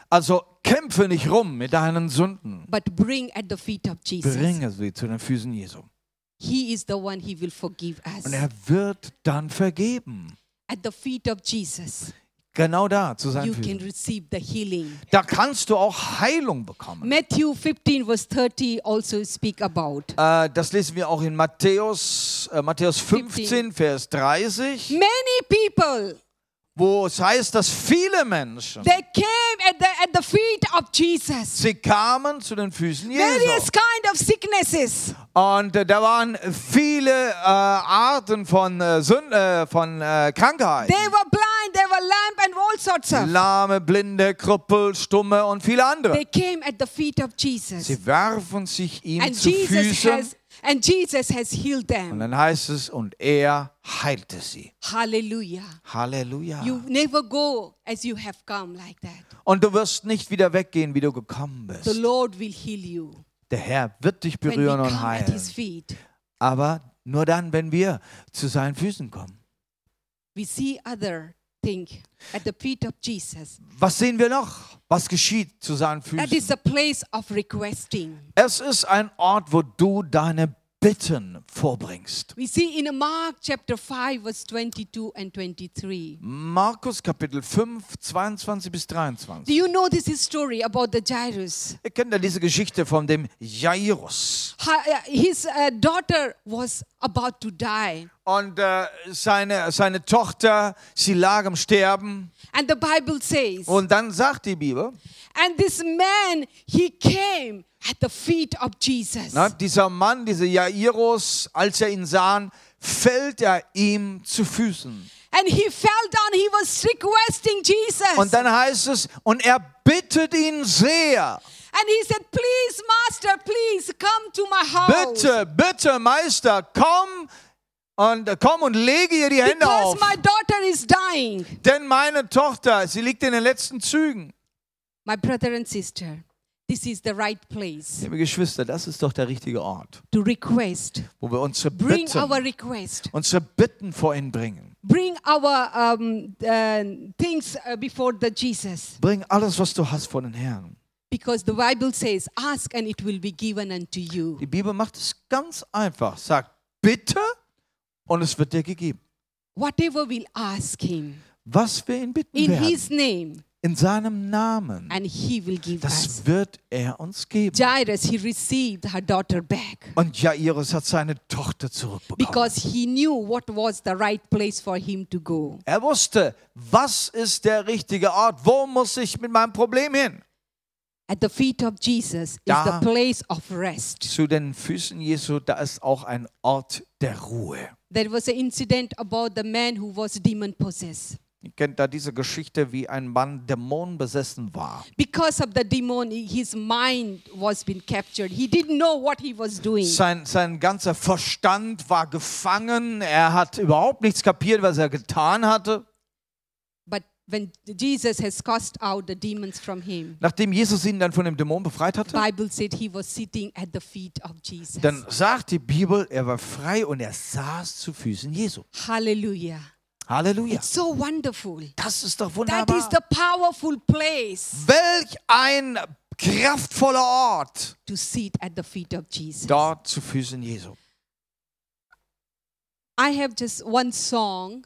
Also kämpfe nicht rum mit deinen Sünden. but bring at the feet of Jesus. Bringe sie zu den Füßen Jesu. He is the one he will forgive us. Und er wird dann vergeben. At the feet of Jesus, Genau da, zu seinen you can receive the healing. Da kannst du auch Heilung bekommen. Matthew 15 verse 30 also speak about. Äh, das lesen wir auch in Matthäus, äh, Matthäus 15, Vers 30, Many people wo es heißt, dass viele Menschen, they came at the at the feet of Jesus. sie kamen zu den Füßen Various Jesu. kind of sicknesses. Und äh, da waren viele äh, Arten von, äh, Sünd, äh, von äh, Krankheiten. They were blind, they were lamp and all sorts of. Lahme, Blinde, Krüppel, Stumme und viele andere. They came at the feet of Jesus. Sie werfen sich ihm And zu Jesus Füßen. And Jesus has healed Und them. dann heißt es, und er heilte sie. Hallelujah. Halleluja. You never go as you have come like that. Und du wirst nicht wieder weggehen, wie du gekommen The bist. Lord will heal you Der Herr wird dich berühren und heilen. his feet. Aber nur dann, wenn wir zu seinen Füßen kommen. We see other thing at the feet of Jesus. Was sehen wir noch? Was geschieht zu seinen That is Füßen? a place of requesting. Es ist ein Ort, wo du deine Bitten vorbringst. We see in Mark chapter 5 verse 22 and 23. Markus Kapitel 5, 22 bis Do 23. you know this is story about the Jairus? Ihr kennt ja diese Geschichte von dem Jairus. Uh, His uh, daughter was about to die. Und äh, seine, seine Tochter, sie lag am Sterben. And the Bible says, Und dann sagt die Bibel, and this man, he came at the feet of Jesus. na, dieser Mann, dieser Jairus, als er ihn sah, fällt er ihm zu Füßen. And he fell down, he was requesting Jesus. Und dann heißt es, und er bittet ihn sehr. and he said, Please, Master, please come to my house. Bitte, bitte, Meister, komm und komm und lege ihr die Hände Because auf. my daughter is dying. Denn meine Tochter, sie liegt in den letzten Zügen. My brother and sister, this is the right place Liebe Geschwister, das ist doch der richtige Ort, to request. wo wir unsere Bring our Bitten, request. unsere Bitten vor ihn bringen. Bring our um, uh, things uh, before the Jesus. Bring alles, was du hast, vor den Herrn. Because the Bible says, Ask and it will be given unto you. Die Bibel macht es ganz einfach. Sagt, bitte und es wird dir gegeben. Whatever we'll ask him Was wir ihn bitten in werden, his name, in seinem Namen, and he will give us. das wird er uns geben. Jairus, he received her daughter back Und Jairus hat seine Tochter zurückbekommen. because he knew what was the right place for him to go. Er wusste, was ist der richtige Ort? Wo muss ich mit meinem Problem hin? At the feet of Jesus is Da- the place of rest. Zu den Füßen Jesu, da ist auch ein Ort der Ruhe. There was an incident about the man who was demon possessed. Ihr kennt da diese Geschichte, wie ein Mann dämonenbesessen war. Because of the demon, his mind was being captured. He didn't know what he was doing. Sein, sein ganzer Verstand war gefangen. Er hat überhaupt nichts kapiert, was er getan hatte. When Jesus has cast out the demons from him, Nachdem Jesus ihn dann von dem Dämon befreit hatte, Bible said he was sitting at the feet of Jesus. dann sagt die Bibel, er war frei und er saß zu Füßen Jesu. Hallelujah. Halleluja. It's so wonderful. Das ist doch That wunderbar. is the powerful place Welch ein kraftvoller Ort to sit at the feet of Jesus. dort zu Füßen Jesu. I have just one song.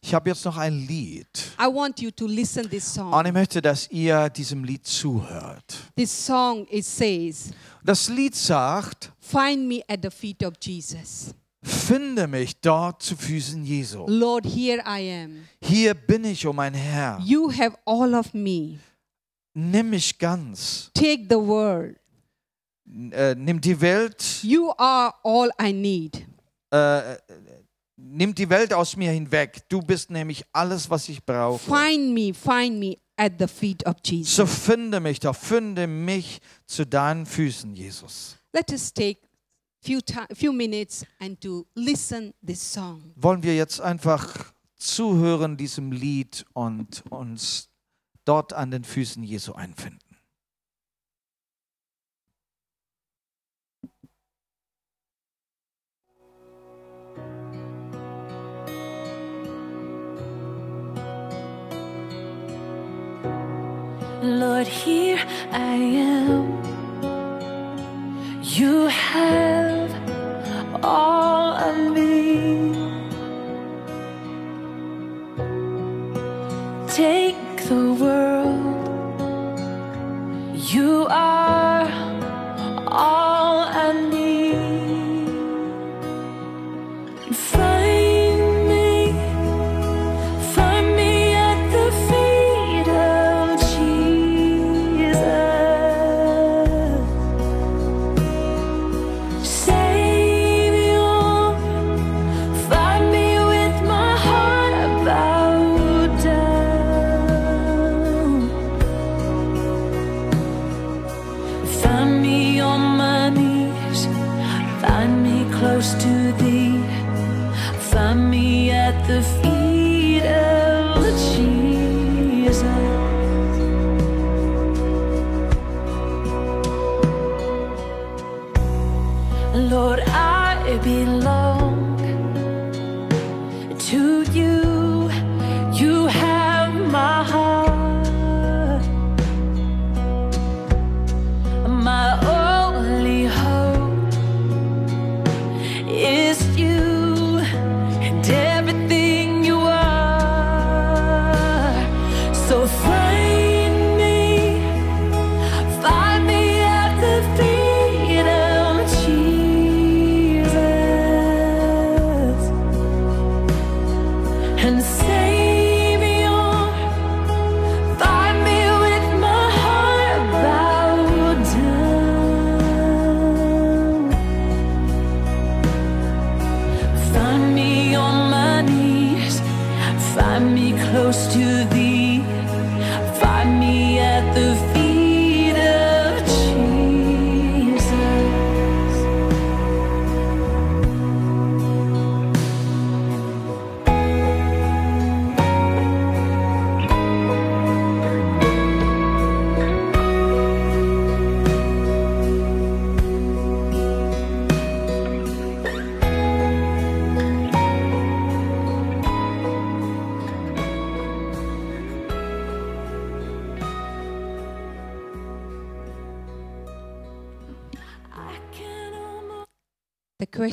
Ich habe jetzt noch ein Lied. I want you to listen this Und song. ich möchte, dass ihr diesem Lied zuhört. This song it says, Das Lied sagt, "Find me at the feet of Jesus. finde mich dort zu Füßen Jesu. Lord, here I am. Hier bin ich, oh mein Herr. You have all of me. Nimm mich ganz. Take the world. Äh, nimm die Welt, You are all I need. äh, nimm die Welt aus mir hinweg. Du bist nämlich alles, was ich brauche. Find me, find me at the feet of Jesus. So finde mich doch, finde mich zu deinen Füßen, Jesus. Let us take few few minutes and to listen this song. Wollen wir jetzt einfach zuhören diesem Lied und uns dort an den Füßen Jesu einfinden. Here I am.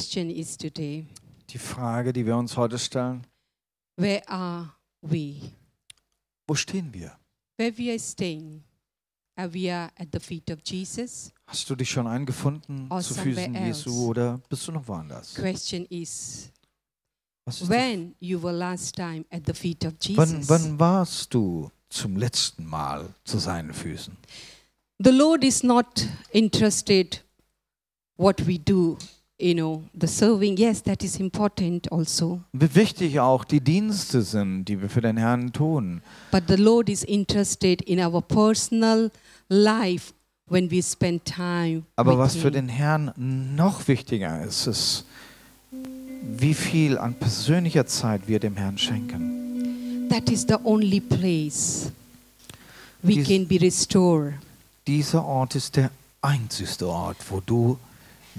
Question is today Die Frage, die wir uns heute stellen, where are we? wo stehen wir? Where we are staying? Are we at the feet of Jesus? Hast du dich schon eingefunden Or zu Füßen. Jesu oder bist du noch woanders? Question is when you were last time at the feet of Wann, Jesus? wann warst du zum letzten Mal zu seinen Füßen? The Lord is not interested what we do, you know, the serving. Yes, that is important also. Wie wichtig auch die Dienste sind, die wir für den Herrn tun. But the Lord is interested in our personal life when we spend time Aber was für him. den Herrn noch wichtiger ist, ist, wie viel an persönlicher Zeit wir dem Herrn schenken. That is the only place we Dies- can be restored. Dieser Ort ist der einzigste Ort, wo du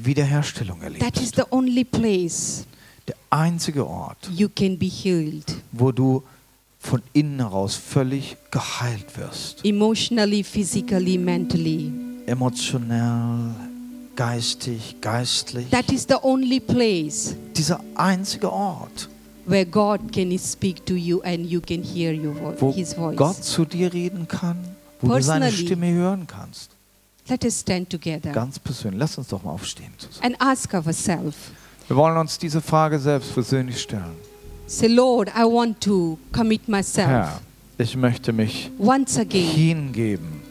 Wiederherstellung That is the only place Der einzige Ort, you can be healed wo du von innen heraus völlig geheilt wirst. emotionally, physically, mentally. Emotionell, geistig, geistlich. That is the only place Dieser einzige Ort, where God can speak to you and you can hear your vo- wo his voice. Gott zu dir reden kann, wo du seine Personally. Stimme hören kannst. Let us stand together Ganz persönlich. Lass uns doch mal aufstehen zusammen. and ask ourselves. Wir wollen uns diese Frage selbst persönlich stellen. Say, Lord, I want to commit myself Herr, ich möchte mich once again hingeben,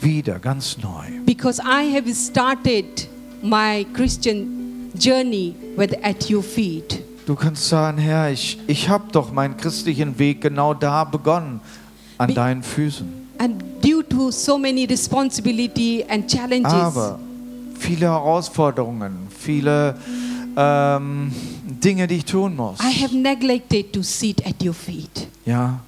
wieder ganz neu. because I have started my Christian journey with at your feet. Du kannst sagen, Herr, ich, ich habe doch meinen christlichen Weg genau da begonnen, an Wie- deinen Füßen. And due to so many responsibility and challenges, Aber viele Herausforderungen, viele ähm, Dinge, die ich tun muss. I have neglected to sit at your feet. Ja,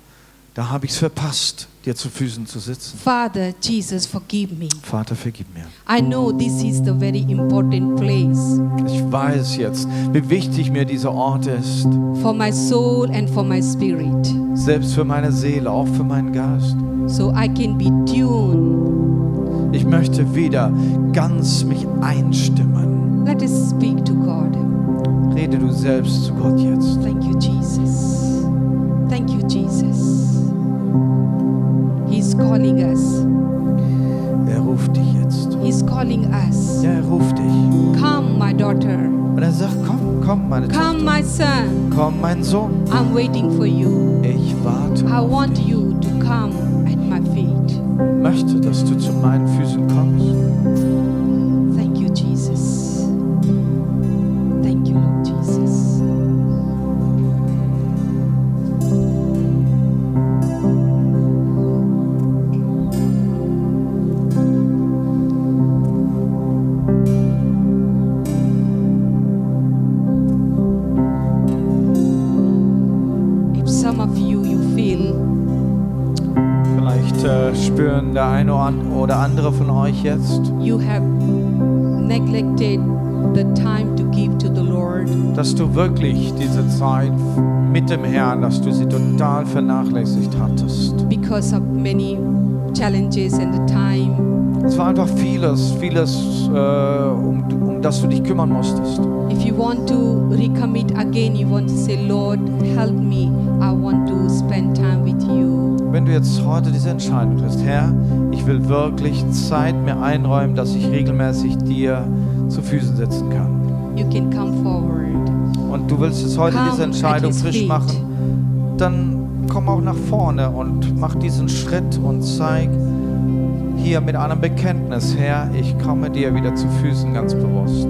da habe ich es verpasst, dir zu Füßen zu sitzen. Father, Jesus, forgive me. Vater, vergib mir. I know this is the very important place Ich weiß jetzt, wie wichtig mir dieser Ort ist. for my soul and for my spirit. Selbst für meine Seele, auch für meinen Geist. So I can be tuned. Ich möchte wieder ganz mich einstimmen. Let us speak to God. Rede du selbst zu Gott jetzt. Thank you, Jesus. Thank you, Jesus. He's calling us. Er ruft dich jetzt. He's calling us. Ja, er ruft dich. Come, my daughter. Und er sagt, komm, komm, meine Come, Tochter. my son. Komm, mein Sohn. I'm waiting for you. Ich warte. I want dich. you to come at my feet. möchte, dass du zu meinen Füßen kommst. Oder andere von euch jetzt, you have neglected the time to give to the Lord, dass du wirklich diese Zeit mit dem Herrn, dass du sie total vernachlässigt hattest. because of many challenges and the time. Es war einfach vieles, vieles, äh, um, um das du dich kümmern musstest. If you want to recommit again, you want to say, Lord, help me. I want to spend time with you. Wenn du jetzt heute diese Entscheidung triffst, Herr, will wirklich Zeit mir einräumen, dass ich regelmäßig dir zu Füßen sitzen kann. You can come forward. Und du willst jetzt heute Come diese Entscheidung frisch machen, dann komm auch nach vorne und mach diesen Schritt und zeig hier mit einem Bekenntnis, Herr, ich komme dir wieder zu Füßen ganz bewusst.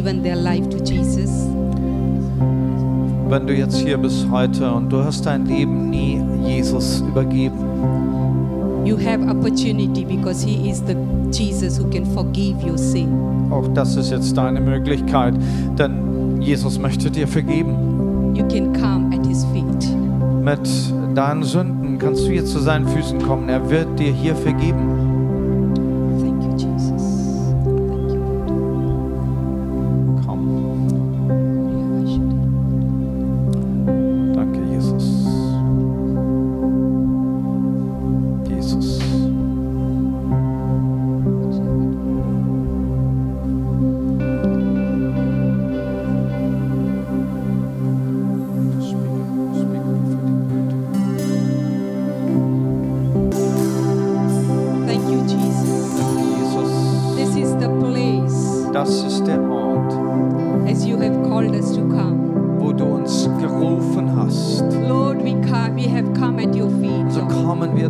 Given their life to Jesus. Wenn du jetzt hier bist heute und du hast dein Leben nie Jesus übergeben, You have opportunity because he is the Jesus who can forgive your sin. auch das ist jetzt deine Möglichkeit, denn Jesus möchte dir vergeben. You can come at his feet. Mit deinen Sünden kannst du jetzt zu seinen Füßen kommen. Er wird dir hier vergeben.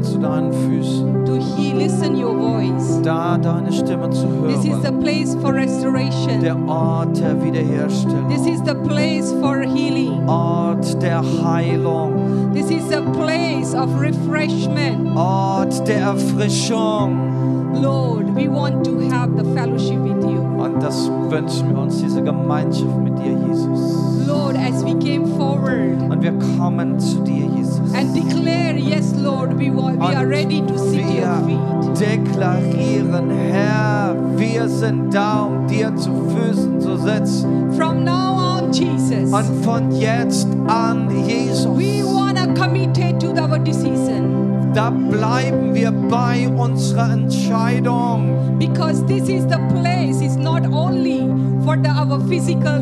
Zu deinen Füßen, to hear, listen your voice. da deine Stimme zu This is the hören. place for restoration. Der Ort der This is Wiederherstellung. the place for healing. Ort der Heilung. This is a place of refreshment. Ort der Erfrischung. Lord, we want to have the fellowship with you. Und das wünschen wir uns, diese Gemeinschaft mit dir, Jesus. Lord, as we came forward Und wir kommen zu dir, Jesus. And declare, yes, Lord, we, we are ready to sit at your feet. deklarieren, Herr, wir sind da, um dir zu Füßen zu sitzen. From now on, Jesus, Und von jetzt an, Jesus, we want to commit to our decision da bleiben wir bei unserer Entscheidung. because this is the place, it's not only for the, our physical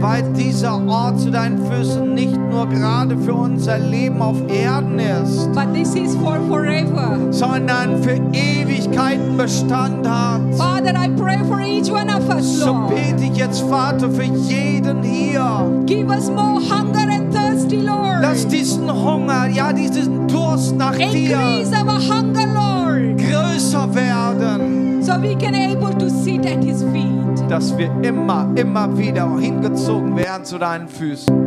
Weil dieser Ort zu deinen Füßen nicht nur gerade für unser Leben auf Erden ist, but this is for forever. sondern für Ewigkeiten Bestand hat. Father, I pray for each one of us, So bete ich jetzt, Vater, für jeden hier. Give us more hunger and thirsty, Lord. Lass diesen Hunger, ja, diesen Durst nach dir Increase our hunger, Lord, größer werden, so we can able to sit at His feet. Dass wir immer, immer wieder hingezogen werden zu deinen Füßen.